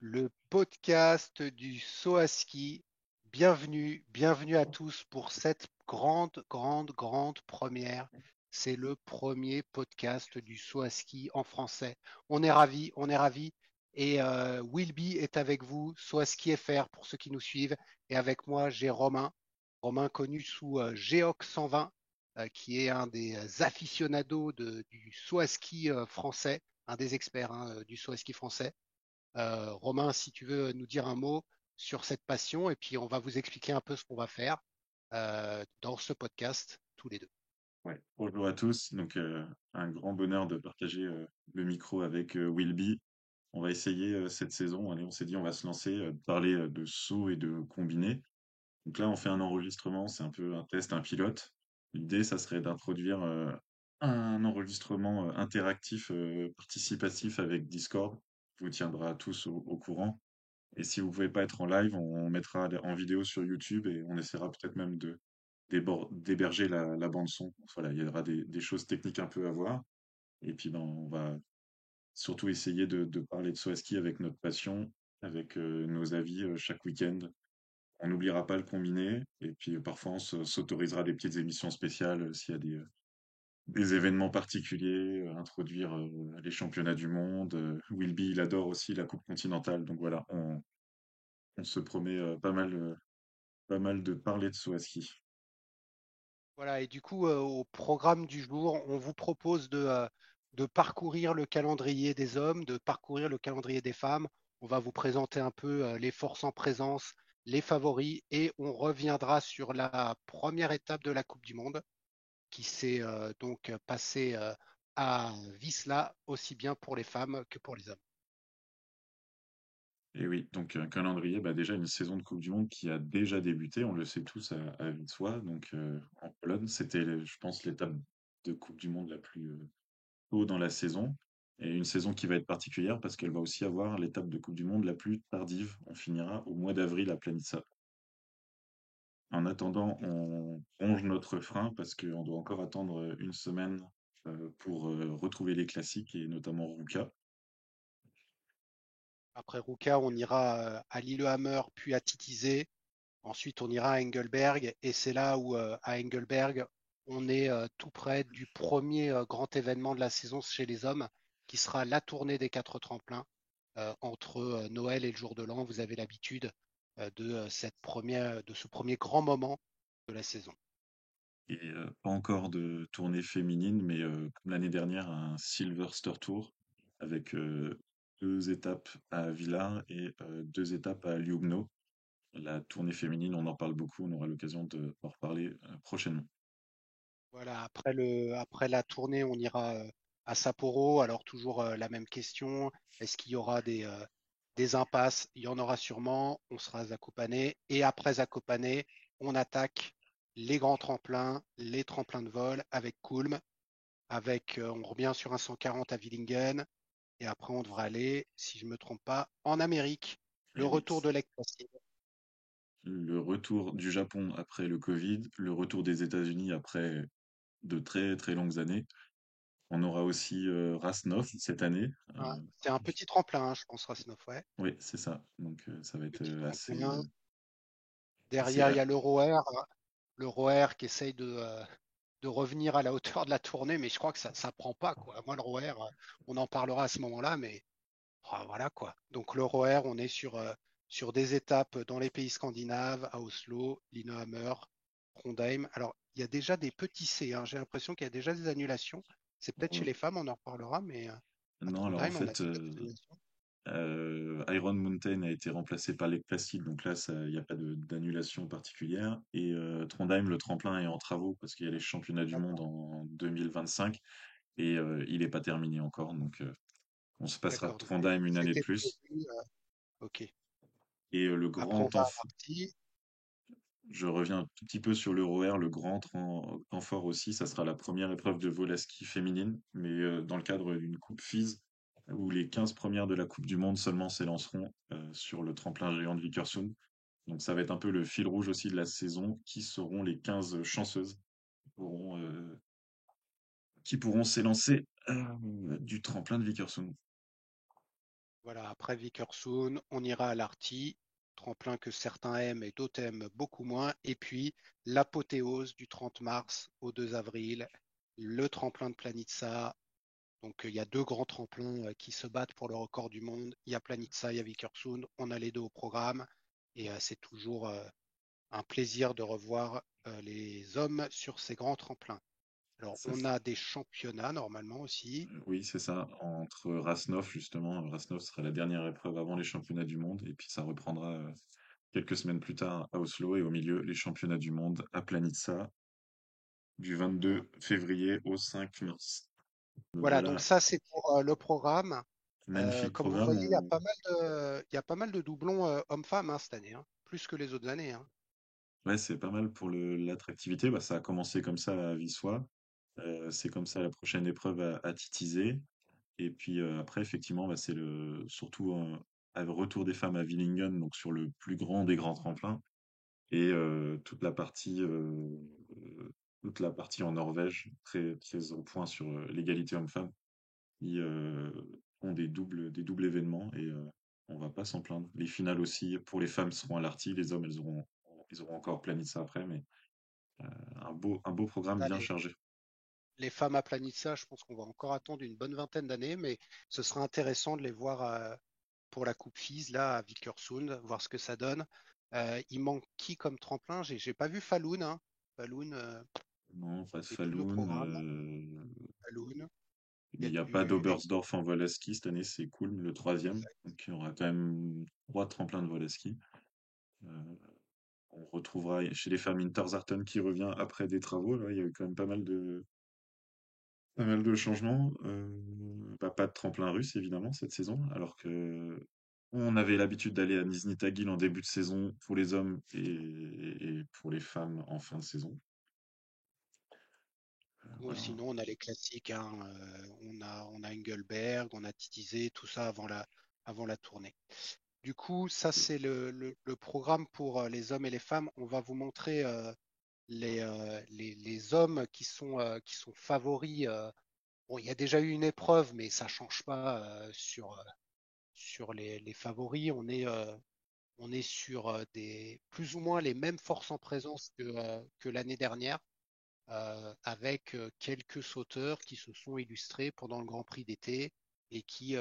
le podcast du saut à ski. Bienvenue, bienvenue à tous pour cette grande, grande, grande première. C'est le premier podcast du saut à ski en français. On est ravis, on est ravis. Et euh, Wilby est avec vous, ski FR pour ceux qui nous suivent. Et avec moi, j'ai Romain, Romain connu sous euh, Géoc 120, euh, qui est un des aficionados du saut à ski euh, français, un des experts hein, du saut à ski français. Euh, Romain, si tu veux nous dire un mot sur cette passion, et puis on va vous expliquer un peu ce qu'on va faire euh, dans ce podcast tous les deux. Ouais. Bonjour à tous. Donc, euh, un grand bonheur de partager le micro avec Wilby. On va essayer cette saison. Allez, on s'est dit, on va se lancer, de parler de saut et de combiné. Donc là, on fait un enregistrement. C'est un peu un test, un pilote. L'idée, ça serait d'introduire un enregistrement interactif, participatif avec Discord. Vous tiendra tous au, courant. Et si vous pouvez pas être en live, on mettra en vidéo sur YouTube et on essaiera peut-être même de d'héberger la, bande son. Voilà, il y aura des, choses techniques un peu à voir. Et puis ben, on va surtout essayer de, de parler de saut à ski avec notre passion, avec euh, nos avis euh, chaque week-end. On n'oubliera pas le combiné. Et puis euh, parfois on se- s'autorisera des petites émissions spéciales euh, s'il y a des, des événements particuliers, euh, introduire euh, les championnats du monde. Euh, Wilby, il adore aussi la Coupe continentale. Donc voilà, on, se promet pas mal, de parler de saut à ski. Voilà, et du coup, au programme du jour, on vous propose de, parcourir le calendrier des hommes, de parcourir le calendrier des femmes. On va vous présenter un peu les forces en présence, les favoris, et on reviendra sur la première étape de la Coupe du Monde, qui s'est euh, donc passée euh, à Visla, aussi bien pour les femmes que pour les hommes. Et oui, donc un calendrier, bah déjà une saison de Coupe du Monde qui a déjà débuté, on le sait tous à, à donc euh, en Pologne, c'était, je pense, l'étape de Coupe du Monde la plus tôt dans la saison, et une saison qui va être particulière parce qu'elle va aussi avoir l'étape de Coupe du Monde la plus tardive. On finira au mois d'avril à Planica. En attendant, on ronge notre frein parce qu'on doit encore attendre une semaine pour retrouver les classiques et notamment Ruka. Après Ruka, on ira à Lillehammer, puis à Titisee. Ensuite, on ira à Engelberg, et c'est là où, à Engelberg, on est tout près du premier grand événement de la saison chez les hommes, qui sera la tournée des quatre tremplins entre Noël et le jour de l'an. Vous avez l'habitude de euh, cette première, de ce premier grand moment de la saison. Et euh, pas encore de tournée féminine, mais euh, comme l'année dernière, un Silverster Tour avec euh, deux étapes à Villars et euh, deux étapes à Ljubno. La tournée féminine, on en parle beaucoup, on aura l'occasion de en reparler euh, prochainement. Voilà, après le, après la tournée, on ira euh, à Sapporo. Alors toujours euh, la même question. Est-ce qu'il y aura des, euh, des impasses? Il y en aura sûrement. On sera à Zakopane. Et après Zakopane, on attaque les grands tremplins, les tremplins de vol avec Kulm, avec, euh, on revient sur un 140 à Willingen. Et après, on devra aller, si je me trompe pas, en Amérique. Le oui, retour de Placid. le retour du Japon après le Covid, le retour des États-Unis après de très très longues années. On aura aussi euh, Rasnov cette année. Euh, C'est un petit tremplin, hein, je pense, Rasnov, ouais. oui, c'est ça. Donc euh, ça va être Petit assez, tremplin. Derrière, il y a l'Euroair, l'Euroair qui essaye de, de revenir à la hauteur de la tournée, mais je crois que ça, ça prend pas, quoi. Moi, l'Euroair, euh, on en parlera à ce moment-là, mais ah, voilà, quoi. Donc, l'Euroair, on est sur, sur des étapes dans les pays scandinaves, à Oslo, Lillehammer, Trondheim. Alors, il y a déjà des petits C, hein. J'ai l'impression qu'il y a déjà des annulations. C'est peut-être chez les femmes, on en reparlera, mais euh, Non, alors en fait, euh. Euh, Iron Mountain a été remplacé par les classiques, donc là, il n'y a pas d'annulation particulière. Et euh, Trondheim, le tremplin est en travaux parce qu'il y a les championnats du monde en 2025 et euh, il n'est pas terminé encore. Donc, on se passera Trondheim une année de plus. ok. Et le grand on va temps, à f- Marty. Je reviens un petit peu sur l'Euro Air, le grand fort aussi, ça sera la première épreuve de vol à ski féminine, mais euh, dans le cadre d'une coupe FIS où les 15 premières de la Coupe du Monde seulement s'élanceront euh, sur le tremplin géant de Vikersund. Donc ça va être un peu le fil rouge aussi de la saison, qui seront les 15 chanceuses qui pourront, euh, s'élancer du tremplin de Vikersund. Voilà, après Vickersund, on ira à l'Arty, tremplin que certains aiment et d'autres aiment beaucoup moins. Et puis l'apothéose du 30 mars au 2 avril, le tremplin de Planitza. Donc il y a deux grands tremplins euh, qui se battent pour le record du monde. Il y a Planitza, il y a Vickersund. On a les deux au programme. Et euh, c'est toujours euh, un plaisir de revoir les hommes sur ces grands tremplins. Alors, Ça, on a des championnats normalement aussi. Oui, c'est ça. Entre Rasnov, justement, Rasnov sera la dernière épreuve avant les championnats du monde, et puis ça reprendra euh, quelques semaines plus tard à Oslo, et au milieu, les championnats du monde à Planitza, du 22 février au 5 mars. Voilà, donc ça c'est pour euh, le programme. Euh, magnifique comme vous programme. voyez, il y a pas mal de, il y a pas mal de doublons euh, hommes-femmes hein, cette année, hein, plus que les autres années. hein. Ouais, c'est pas mal pour l'attractivité. Bah, ça a commencé comme ça à Vissois. C'est comme ça la prochaine épreuve à, à Titisee. Et puis après, effectivement, bah, c'est le surtout un un retour des femmes à Willingen, donc sur le plus grand des grands tremplins. et toute la partie toute la partie en Norvège très très au point sur l'égalité homme-femme ils euh, ont des doubles des doubles événements et on va pas s'en plaindre les finales aussi pour les femmes seront à l'Arty les hommes ils auront encore planifié ça après mais un beau un beau programme Là, bien chargé les femmes à Planitza, je pense qu'on va encore attendre une bonne vingtaine d'années, mais ce sera intéressant de les voir euh, pour la Coupe FIS, là, à Vickersund, voir ce que ça donne. Euh, il manque qui comme tremplin? J'ai j'ai pas vu Falun. Hein. Falun, euh, non Falun programme. euh. Il n'y a pas d'Oberstdorf en vol à ski cette année c'est cool le troisième donc il y aura quand même trois tremplins de vol à ski Euh, On retrouvera chez les femmes Interzarten qui revient après des travaux. Là, il y a eu quand même pas mal de, pas mal de changements. Euh, bah, pas de tremplin russe, évidemment, cette saison, alors que on avait l'habitude d'aller à Nizhny Tagil en début de saison pour les hommes et, et pour les femmes en fin de saison. Euh, Ou voilà. sinon, on a les classiques. hein, euh, on a, on a Engelberg, on a Titizé, tout ça avant la, avant la tournée. Du coup, ça, c'est le, le- le programme pour euh, les hommes et les femmes. On va vous montrer euh, les, euh, les, hommes qui sont, euh, favoris. euh. Bon, il y a déjà eu une épreuve, mais ça change pas sur, les, favoris. On est, sur plus ou moins les mêmes forces en présence que, l'année dernière avec quelques sauteurs qui se sont illustrés pendant le Grand Prix d'été et qui,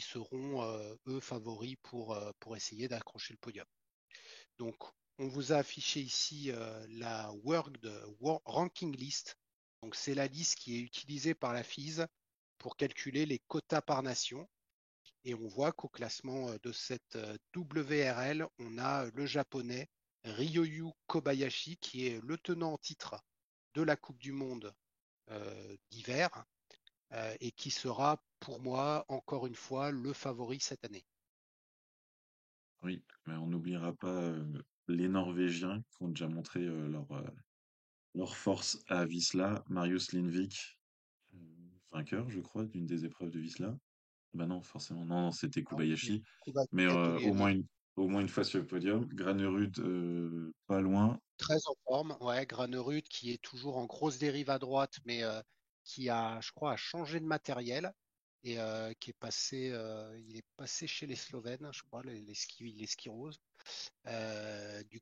seront, eux, favoris pour, pour essayer d'accrocher le podium. Donc, on vous a affiché ici euh, la World War- Ranking List. Donc, c'est la liste qui est utilisée par la FIS pour calculer les quotas par nation. Et on voit qu'au classement euh, de cette euh, WRL, on a le japonais Ryoyu Kobayashi qui est le tenant en titre de la Coupe du Monde euh, d'hiver euh, et qui sera pour moi encore une fois le favori cette année. Oui, mais on n'oubliera pas euh, les Norvégiens qui ont déjà montré euh, leur, euh, leur force à Visla. Marius Lindvik, euh, vainqueur, je crois, d'une des épreuves de Visla. Bah non, forcément, non, non, c'était c'est Kobayashi. Kobayashi Mais au moins une, au moins une fois sur le podium. Granerud, pas loin. Très en forme, ouais, Granerud qui est toujours en grosse dérive à droite, mais qui a, je crois, a changé de matériel et euh, qui est passé, euh, il est passé chez les Slovènes, je crois, les, les ski, les roses. Euh,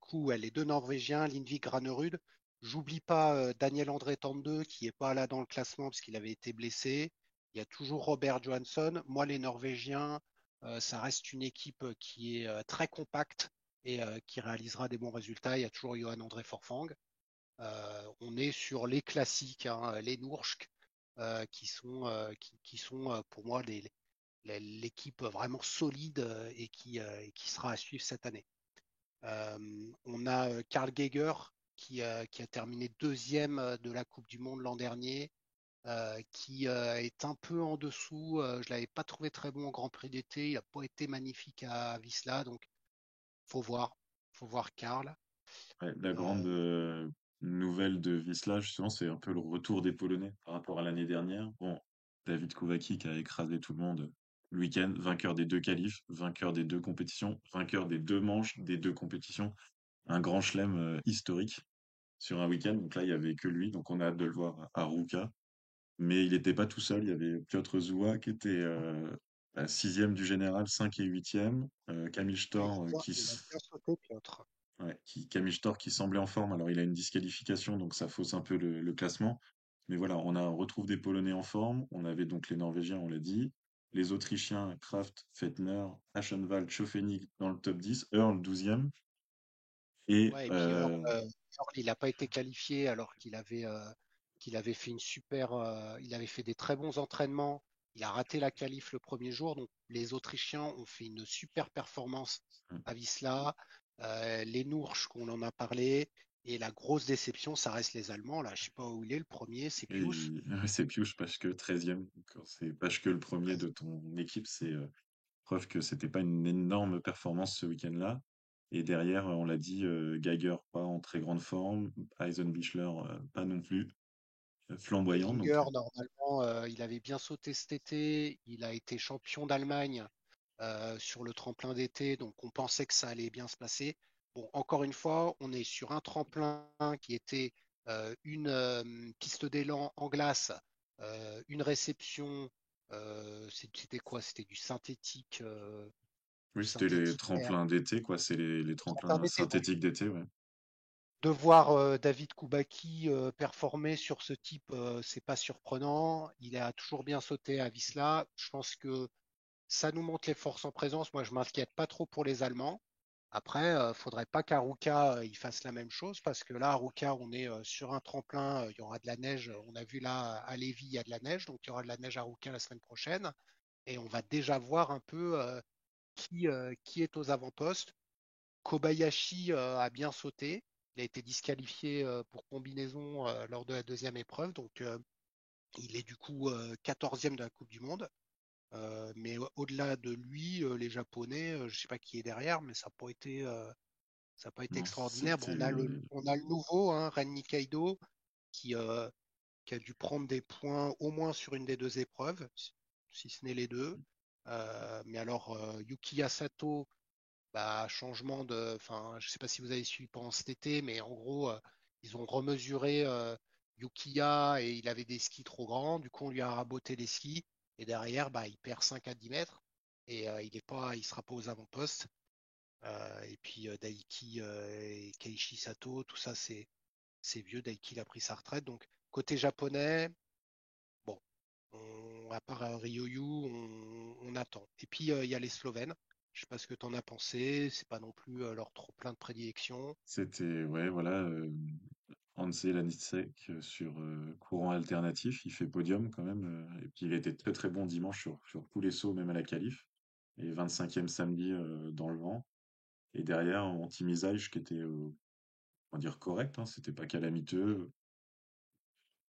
coup, les deux Norvégiens, Lindvik Granerud. J'oublie pas euh, Daniel André Tande qui est pas là dans le classement parce qu'il avait été blessé. Il y a toujours Robert Johansson. Moi, les Norvégiens, euh, ça reste une équipe qui est euh, très compacte et qui réalisera des bons résultats. Il y a toujours Johan André Forfang. On est sur les classiques, hein, les euh, qui sont, pour moi l'équipe vraiment solide et qui sera à suivre cette année. Euh, on a euh, Karl Geiger qui, euh, qui a terminé deuxième euh, de la Coupe du Monde l'an dernier, euh, qui euh, est un peu en dessous. Euh, je l'avais pas trouvé très bon au Grand Prix d'été. Il n'a pas été magnifique à Visla, donc faut voir, faut voir Karl. Ouais, la grande Euh, euh, nouvelle de Wisla, justement, c'est un peu le retour des Polonais par rapport à l'année dernière. Bon, David Kovacic a écrasé tout le monde le week-end, vainqueur des deux qualifs, vainqueur des deux compétitions, vainqueur des deux manches des deux compétitions. Un grand chelem euh, historique sur un week-end. Donc là, il y avait que lui, donc on a hâte de le voir à Ruka. Mais il n'était pas tout seul, il y avait Piotr Zoua qui était, euh, bah, sixième du général, 5 et huitième. Euh, Camille Storr euh, qui, ouais, Camille semblait en forme. Alors il a une disqualification, donc ça fausse un peu le, le classement. Mais voilà, on a, on retrouve des Polonais en forme. On avait donc les Norvégiens, on l'a dit. Les Autrichiens, Kraft, Fettner, Aschenwald, Schofenig dans le top 10. Earl, douzième. Et Ouais, et puis Earl, euh, euh, il n'a pas été qualifié alors qu'il avait, euh, qu'il avait fait une super, il avait fait des très bons entraînements. Il a raté la qualif le premier jour, donc les Autrichiens ont fait une super performance à Wisla. Euh, les Nourches, qu'on en a parlé, et la grosse déception, ça reste les Allemands. Là, je sais pas où il est, le premier, c'est Pius. c'est Piouche que 13e. Donc, C'est que le premier de ton équipe. C'est euh, preuve que c'était pas une énorme performance ce week-end-là. Et derrière, on l'a dit, euh, Geiger pas en très grande forme, Eisenbichler euh, pas non plus flamboyant. Donc Ellinger, normalement, il avait bien sauté cet été. Il a été champion d'Allemagne sur le tremplin d'été, donc on pensait que ça allait bien se passer. Bon, encore une fois, on est sur un tremplin qui était euh, une euh, piste d'élan en glace, euh, une réception. c'était quoi? C'était du synthétique, oui, c'était les tremplins d'été, quoi. C'est les, les Tremplin tremplins synthétiques d'été, ouais. de voir David Koubaki performer sur ce type, c'est pas surprenant. Il a toujours bien sauté à Wisla. Je pense que ça nous montre les forces en présence. Moi, je m'inquiète pas trop pour les Allemands. Après, euh, faudrait pas qu'Aruka euh, il fasse la même chose parce que là, Aruka, on est euh, sur un tremplin, il y aura de la neige. On a vu là à Lévis, il y a de la neige, donc il y aura de la neige à Aruka la semaine prochaine. Et on va déjà voir un peu qui, est aux avant-postes. Kobayashi a bien sauté. Il a été disqualifié pour combinaison lors de la deuxième épreuve, donc il est du coup euh, 14e de la Coupe du Monde. Euh, mais au-delà de lui, euh, les Japonais, euh, je ne sais pas qui est derrière, mais ça n'a pas été, ça a pas été Non, extraordinaire. Bon, on a le, on a le nouveau, hein, Ren Nikaido, qui, qui a dû prendre des points au moins sur une des deux épreuves, si ce n'est les deux. Euh, mais alors, euh, Yukiya Sato, bah, changement de. Enfin, je ne sais pas si vous avez suivi pendant cet été, mais en gros, ils ont remesuré Yukiya et il avait des skis trop grands. Du coup, on lui a raboté les skis. Et derrière, bah, il perd 5 à 10 mètres. Et euh, il est pas, il sera pas aux avant-postes. Euh, et puis euh, Daiki et Keiichi Sato, tout ça, c'est vieux. Daiki il a pris sa retraite. Donc, côté japonais, bon, on, à part Ryoyu, on, on attend. Et puis, il y a les Slovènes. Je sais pas ce que tu en as pensé. C'est pas non plus leur trop plein de prédilection. C'était, ouais, voilà, euh, Hanse Lanicek euh, sur euh, courant alternatif, il fait podium quand même. euh, et puis il était très très bon dimanche sur, sur tous les sauts, même à la qualif. Et 25e samedi dans le vent. Et derrière, Anti Misage qui était, on va dire, correct, hein, c'était pas calamiteux.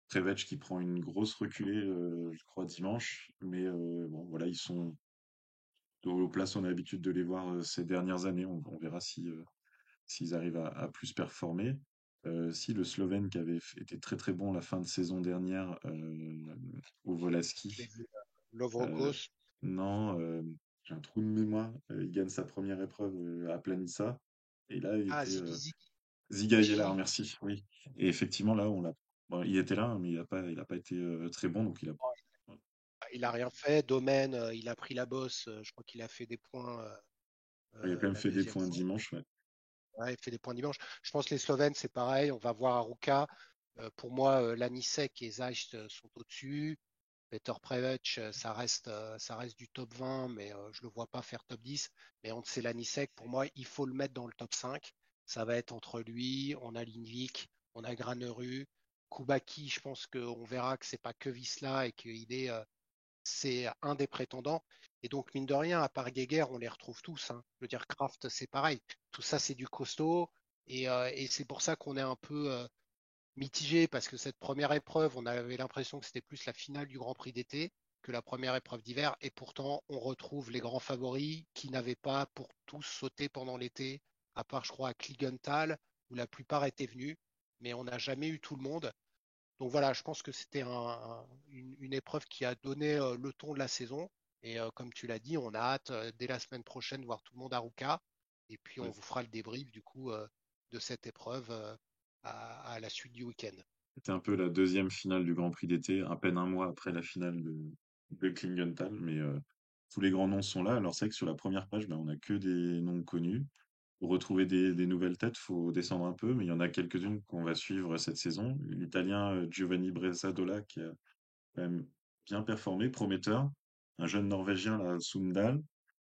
Prevetch qui prend une grosse reculée, je crois, dimanche. Mais bon, voilà, ils sont aux places, on a l'habitude de les voir ces dernières années. On, verra si, s'ils arrivent à plus performer. Euh, si le Slovène qui avait f- été très très bon la fin de saison dernière euh, au Volaski, euh, Lovrokos. non, j'ai un trou de mémoire. Il gagne sa première épreuve à Planissa. Et là, il Ah, était euh, Ziggy Ziggy. Ziga Yelar, merci. Oui. Et effectivement, là, on l'a. bon, il était là, hein, mais il n'a pas, il a pas été très bon, donc il a. Il a rien fait. Domaine, il a pris la bosse. Je crois qu'il a fait des points euh, Il a quand même fait des points fois. dimanche, ouais. Il fait des points dimanche. Je pense que les Slovènes, c'est pareil. On va voir Aruka. Euh, pour moi, euh, Lanisek et Zeist euh, sont au-dessus. Peter Prevec, euh, ça reste, ça reste du top 20, mais je ne le vois pas faire top 10. Mais on sait Lanisek, pour moi, il faut le mettre dans le top 5. Ça va être entre lui, on a Lindvik, on a Graneru. Koubaki, je pense qu'on verra que c'est pas que Visla et qu'il est, c'est un des prétendants. Et donc, mine de rien, à part Geiger, on les retrouve tous. hein. Je veux dire, Kraft, c'est pareil. Tout ça, c'est du costaud. Et, euh, c'est pour ça qu'on est un peu euh, mitigé, parce que cette première épreuve, on avait l'impression que c'était plus la finale du Grand Prix d'été que la première épreuve d'hiver. Et pourtant, on retrouve les grands favoris qui n'avaient pas pour tous sauté pendant l'été, à part, je crois, à Kligenthal, où la plupart étaient venus. Mais on n'a jamais eu tout le monde. Donc voilà, je pense que c'était un- un- une, une épreuve qui a donné euh, le ton de la saison. Et euh, comme tu l'as dit, on a hâte euh, dès la semaine prochaine de voir tout le monde à Ruka. Et puis on vous fera le débrief du coup de cette épreuve à, à la suite du week-end. C'était un peu la deuxième finale du Grand Prix d'été, à peine un mois après la finale de, de Klingenthal, mais tous les grands noms sont là. Alors c'est vrai que sur la première page, ben, on a que des noms connus. Pour retrouver des, des nouvelles têtes, faut descendre un peu, mais il y en a quelques-unes qu'on va suivre cette saison. L'Italien euh, Giovanni Bresadola qui a quand même bien performé, prometteur. Un jeune Norvégien, là, Sundal.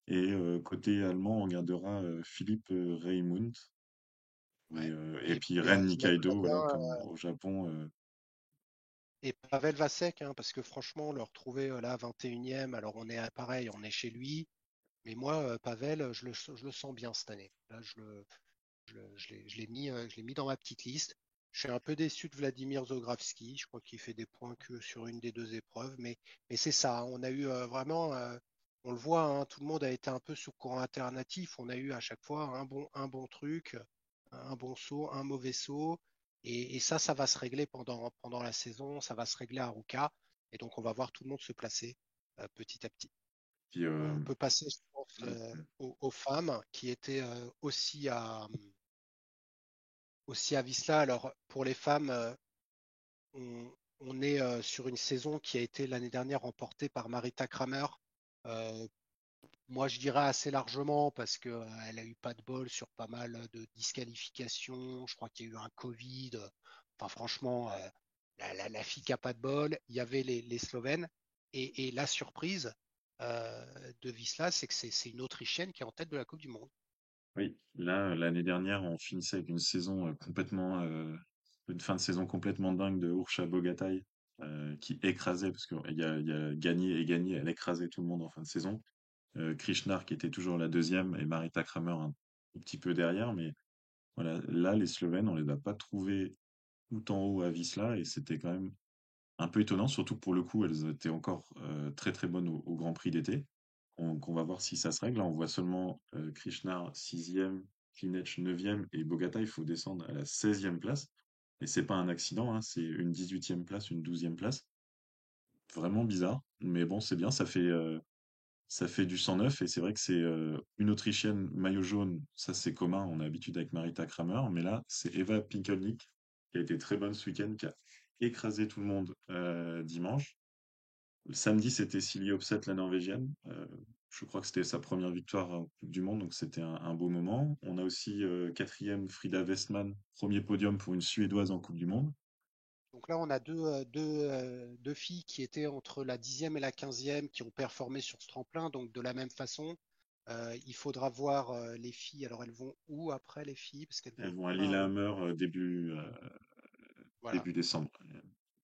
Et euh, côté allemand, on gardera euh, Philippe. Et, Ouais. et Et puis Ren Nikaido, bien, voilà, comme au Japon. et Pavel Vasek, hein, parce que franchement, le retrouver là, 21e, alors on est à- pareil, on est chez lui, mais moi, euh, Pavel, je le, sens bien cette année. Là, je l'ai mis, dans ma petite liste. Je suis un peu déçu de Vladimir Zogravski. Je crois qu'il fait des points que sur une des deux épreuves, mais, c'est ça. On a eu euh, vraiment, euh, on le voit, hein, tout le monde a été un peu sous courant alternatif. On a eu à chaque fois un bon, truc, un bon saut, un mauvais saut. Et, ça, ça va se régler pendant, pendant la saison. Ça va se régler à Ruka. Et donc, on va voir tout le monde se placer petit à petit. Puis, euh, On peut passer, je pense, mm, euh, mm. aux, aux femmes qui étaient euh, aussi à, aussi à Visla. Alors, pour les femmes, on, on est sur une saison qui a été l'année dernière remportée par Marita Kramer. Moi, je dirais assez largement parce qu'elle a eu pas de bol sur pas mal de disqualifications. Je crois qu'il y a eu un Covid. Enfin, franchement, la, la- la fille qui a pas de bol, il y avait les, les Slovènes. Et, et la surprise de Visla, c'est que c'est une Autrichienne qui est en tête de la Coupe du Monde. Oui, là, l'année dernière, on finissait avec une saison euh, complètement, euh, une fin de saison complètement dingue de Urša Bogatay, euh, qui écrasait, parce qu'il y a, gagné et gagné, elle écrasait tout le monde en fin de saison. Euh, Krishnar qui était toujours la deuxième et Marita Kramer un petit peu derrière, mais voilà, là, les Slovènes, on les a pas trouvés tout en haut à Visla et c'était quand même un peu étonnant, surtout pour le coup, elles étaient encore euh, très très bonnes au, Grand Prix d'été. On va voir si ça se règle. On voit seulement euh, Krishnar 6e, Klinec 9e et Bogata, il faut descendre à la 16e place. Et c'est pas un accident, hein, c'est une 18e place, une 12e place. Vraiment bizarre, mais bon, c'est bien, ça fait, euh, ça fait du 109 et c'est vrai que c'est une Autrichienne maillot jaune, ça c'est commun, on a l'habitude avec Marita Kramer, mais là, c'est Eva Pinkelnick qui a été très bonne ce week-end, écrasé tout le monde euh, dimanche. Le samedi, c'était Silje Opseth, la Norvégienne. Euh, je crois que c'était sa première victoire en Coupe du Monde, donc c'était un, un beau moment. On a aussi quatrième Frida Westman, premier podium pour une Suédoise en Coupe du Monde. Donc là, on a deux, deux, deux filles qui étaient entre la dixième et la quinzième qui ont performé sur ce tremplin. Donc de la même façon, euh, il faudra voir euh, les filles. Alors elles vont où après les filles? Parce qu'elles Elles vont à? Lillehammer euh, début, Voilà. début décembre.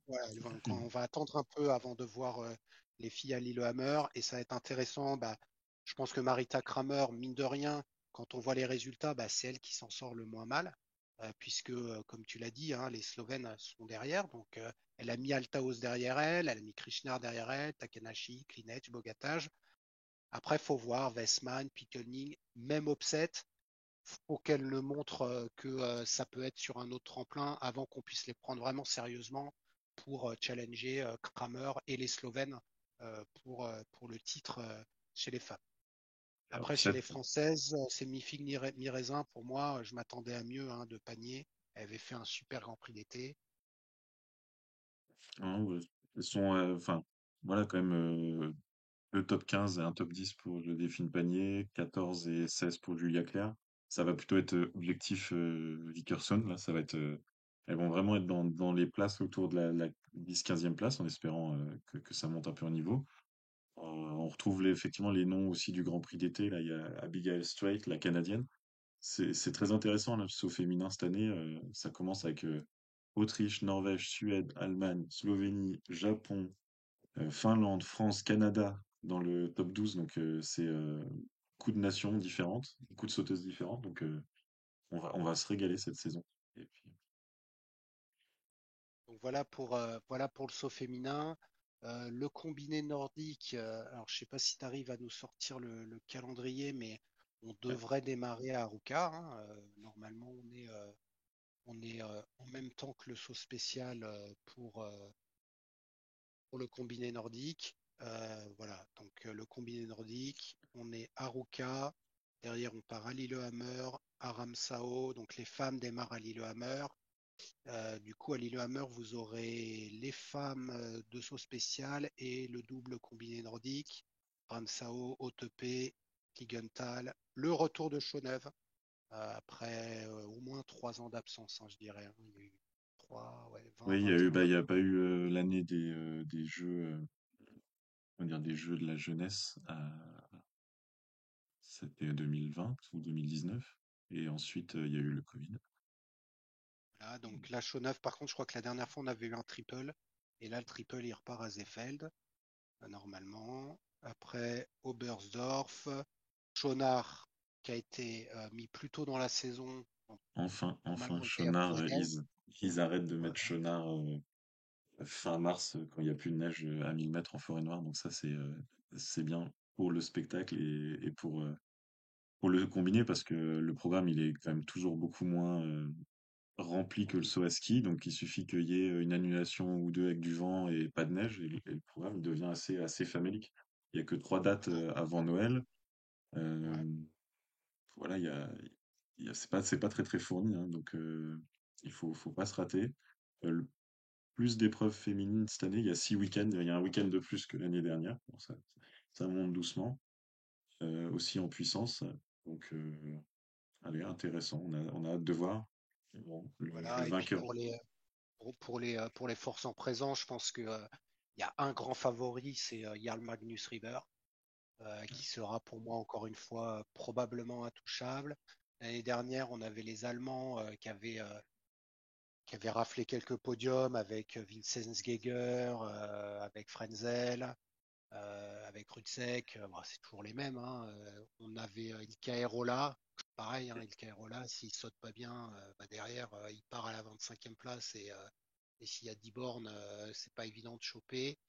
Voilà, quand on va attendre un peu avant de voir euh, les filles à Lillehammer et ça va être intéressant. Bah, je pense que Marita Kramer, mine de rien, quand on voit les résultats, bah, c'est elle qui s'en sort le moins mal, euh, puisque, euh, comme tu l'as dit, hein, les Slovènes sont derrière. Donc, elle a mis Altaos derrière elle, elle a mis Krishnar derrière elle, Takanashi, Klinec, Bogataj. Après, faut voir Westman, Pickelning, même Opset. Faut qu'elle le montre euh, que euh, ça peut être sur un autre tremplin avant qu'on puisse les prendre vraiment sérieusement pour euh, challenger Kramer et les Slovènes pour, pour le titre chez les femmes. Après, chez les Françaises, c'est mi-figue, ni ra- mi-raisin. Pour moi, je m'attendais à mieux hein, de panier. Elle avait fait un super Grand Prix d'été. elles sont, euh, enfin, voilà quand même euh, le top 15 et un top 10 pour le Delphine Panier, 14 et 16 pour Julia Claire. Ça va plutôt être objectif Vickerson, là, ça va être, elles vont vraiment être dans, dans les places autour de la, la 10-15e place en espérant que, ça monte un peu en niveau. Euh, on retrouve effectivement les noms aussi du Grand Prix d'été, là, il y a Abigail Strait, la Canadienne. C'est très intéressant, là, au féminin cette année, ça commence avec Autriche, Norvège, Suède, Allemagne, Slovénie, Japon, Finlande, France, Canada dans le top 12. Donc, c'est beaucoup de nations différentes, beaucoup de sauteuses différentes. Donc, euh, on va, on va se régaler cette saison. Et puis, Donc voilà pour, euh, voilà pour le saut féminin. Euh, le combiné nordique, alors je sais pas si tu arrives à nous sortir le, le calendrier, mais on ouais. devrait démarrer à Aruka. hein. Normalement, on est, on est en même temps que le saut spécial pour, pour le combiné nordique. Euh, voilà, donc euh, le combiné nordique, on est à Aruka. Derrière, on part à Lillehammer, à Ramsau. Donc les femmes démarrent à Lillehammer. Euh, du coup, à Lillehammer, vous aurez les femmes de saut spécial et le double combiné nordique. Ramsao, OTP, Kigenthal, le retour de Chauneuf euh, après euh, au moins trois ans d'absence, hein, je dirais. hein. Il y a eu trois, ouais, 20, Oui, il y a eu, 21, bah, il y a 22. pas eu l'année des, des jeux, on va dire des jeux de la jeunesse. à- C'était 2020 ou 2019. Et ensuite, euh, il y a eu le Covid. Voilà, donc là, Chauneuf, par contre, je crois que la dernière fois, on avait eu un triple. Et là, le triple, il repart à Zefeld, euh, normalement. Après, Oberstdorf, Schonard, qui a été euh, mis plus tôt dans la saison. Enfin, enfin, euh, Ploenel. ils, ils arrêtent de mettre euh, fin mars euh, quand il n'y a plus de neige euh, à 1000 mètres en forêt noire. Donc ça, c'est euh, c'est bien pour le spectacle et, pour, pour le combiner parce que le programme, il est quand même toujours beaucoup moins rempli que le saut à ski. Donc il suffit qu'il y ait une annulation ou deux avec du vent et pas de neige et, le programme devient assez, assez famélique. Il n'y a que trois dates avant Noël. Voilà, il y a, y a- c'est pas, très très fourni, hein, donc il faut, faut pas se rater. Euh, le plus d'épreuves féminines cette année, il y a six week-ends, il y a un week-end de plus que l'année dernière. Bon, ça, ça monte doucement, euh, aussi en puissance. Donc, euh, allez, intéressant. On a, on a hâte de voir Bon, le, Voilà. Vainqueur. pour les, pour, les, euh, pour les forces en présence, je pense que euh, y a un grand favori, c'est Jarl Magnus River. qui sera pour moi encore une fois probablement intouchable. L'année dernière, on avait les Allemands qui avaient, qui avaient raflé quelques podiums avec euh, Vincenz Geiger, euh, avec Frenzel, euh, avec Rutsek. Euh, bon, c'est toujours les mêmes. hein. Euh, on avait euh, Ilka Erola. Pareil, hein, Ilka Erola, s'il saute pas bien, euh, bah, derrière, euh, il part à la 25e place et, euh, et s'il y a 10 bornes, euh, c'est pas évident de choper.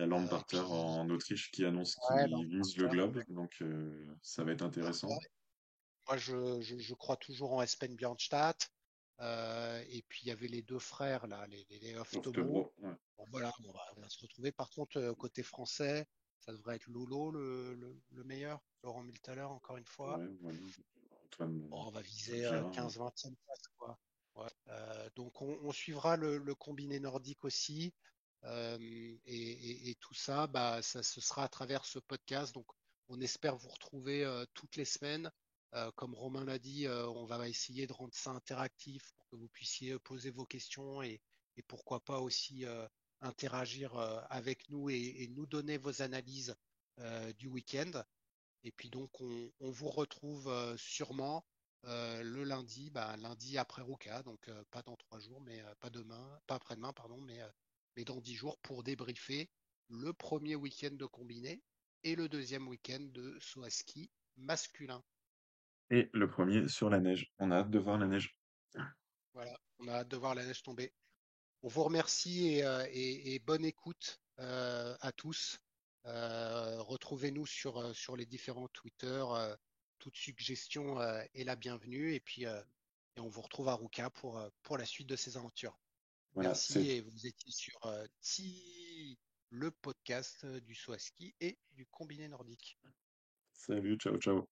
La Euh, et Lamparter puis, en Autriche qui annonce ouais, qu'il vise le globe, donc euh, ça va être intéressant. Moi, je, je- je crois toujours en Espen Bjørnstad. Euh, et puis, il y avait les deux frères, là, les, les, les ouais, Bon, voilà, on va, on va se retrouver. Par contre, euh, côté français, ça devrait être Lolo le, le, le meilleur. Laurent Miltaler, encore une fois. ouais, Bon, on va euh, viser euh, Gérard, ouais. 15-20e place, quoi. Euh, donc, on, on suivra le, le combiné nordique aussi. Euh, et, et- et tout ça, bah, ça, ce sera à travers ce podcast. Donc, on espère vous retrouver euh, toutes les semaines. Euh, comme Romain l'a dit, euh, on va essayer de rendre ça interactif pour que vous puissiez poser vos questions et, pourquoi pas aussi euh, interagir euh, avec nous et, nous donner vos analyses euh, du week-end. Et puis donc, on, vous retrouve euh, sûrement euh, le lundi, bah, lundi après Ruka, donc euh, pas dans trois jours, mais euh, pas demain, pas après-demain, pardon, mais, euh, mais dans dix jours pour débriefer le premier week-end de combiné et le deuxième week-end de saut à ski masculin. Et le premier sur la neige. On a hâte de voir la neige. Voilà, on a hâte de voir la neige tomber. On vous remercie et, euh, et- et bonne écoute euh, à tous. Euh, retrouvez-nous sur, sur les différents Twitter. euh, toute suggestion est la bienvenue. Et puis, et on vous retrouve à Ruka pour, pour la suite de ces aventures. Voilà, Merci et vous étiez sur Ti, le podcast du saut à ski et du combiné nordique. Salut, ciao, ciao.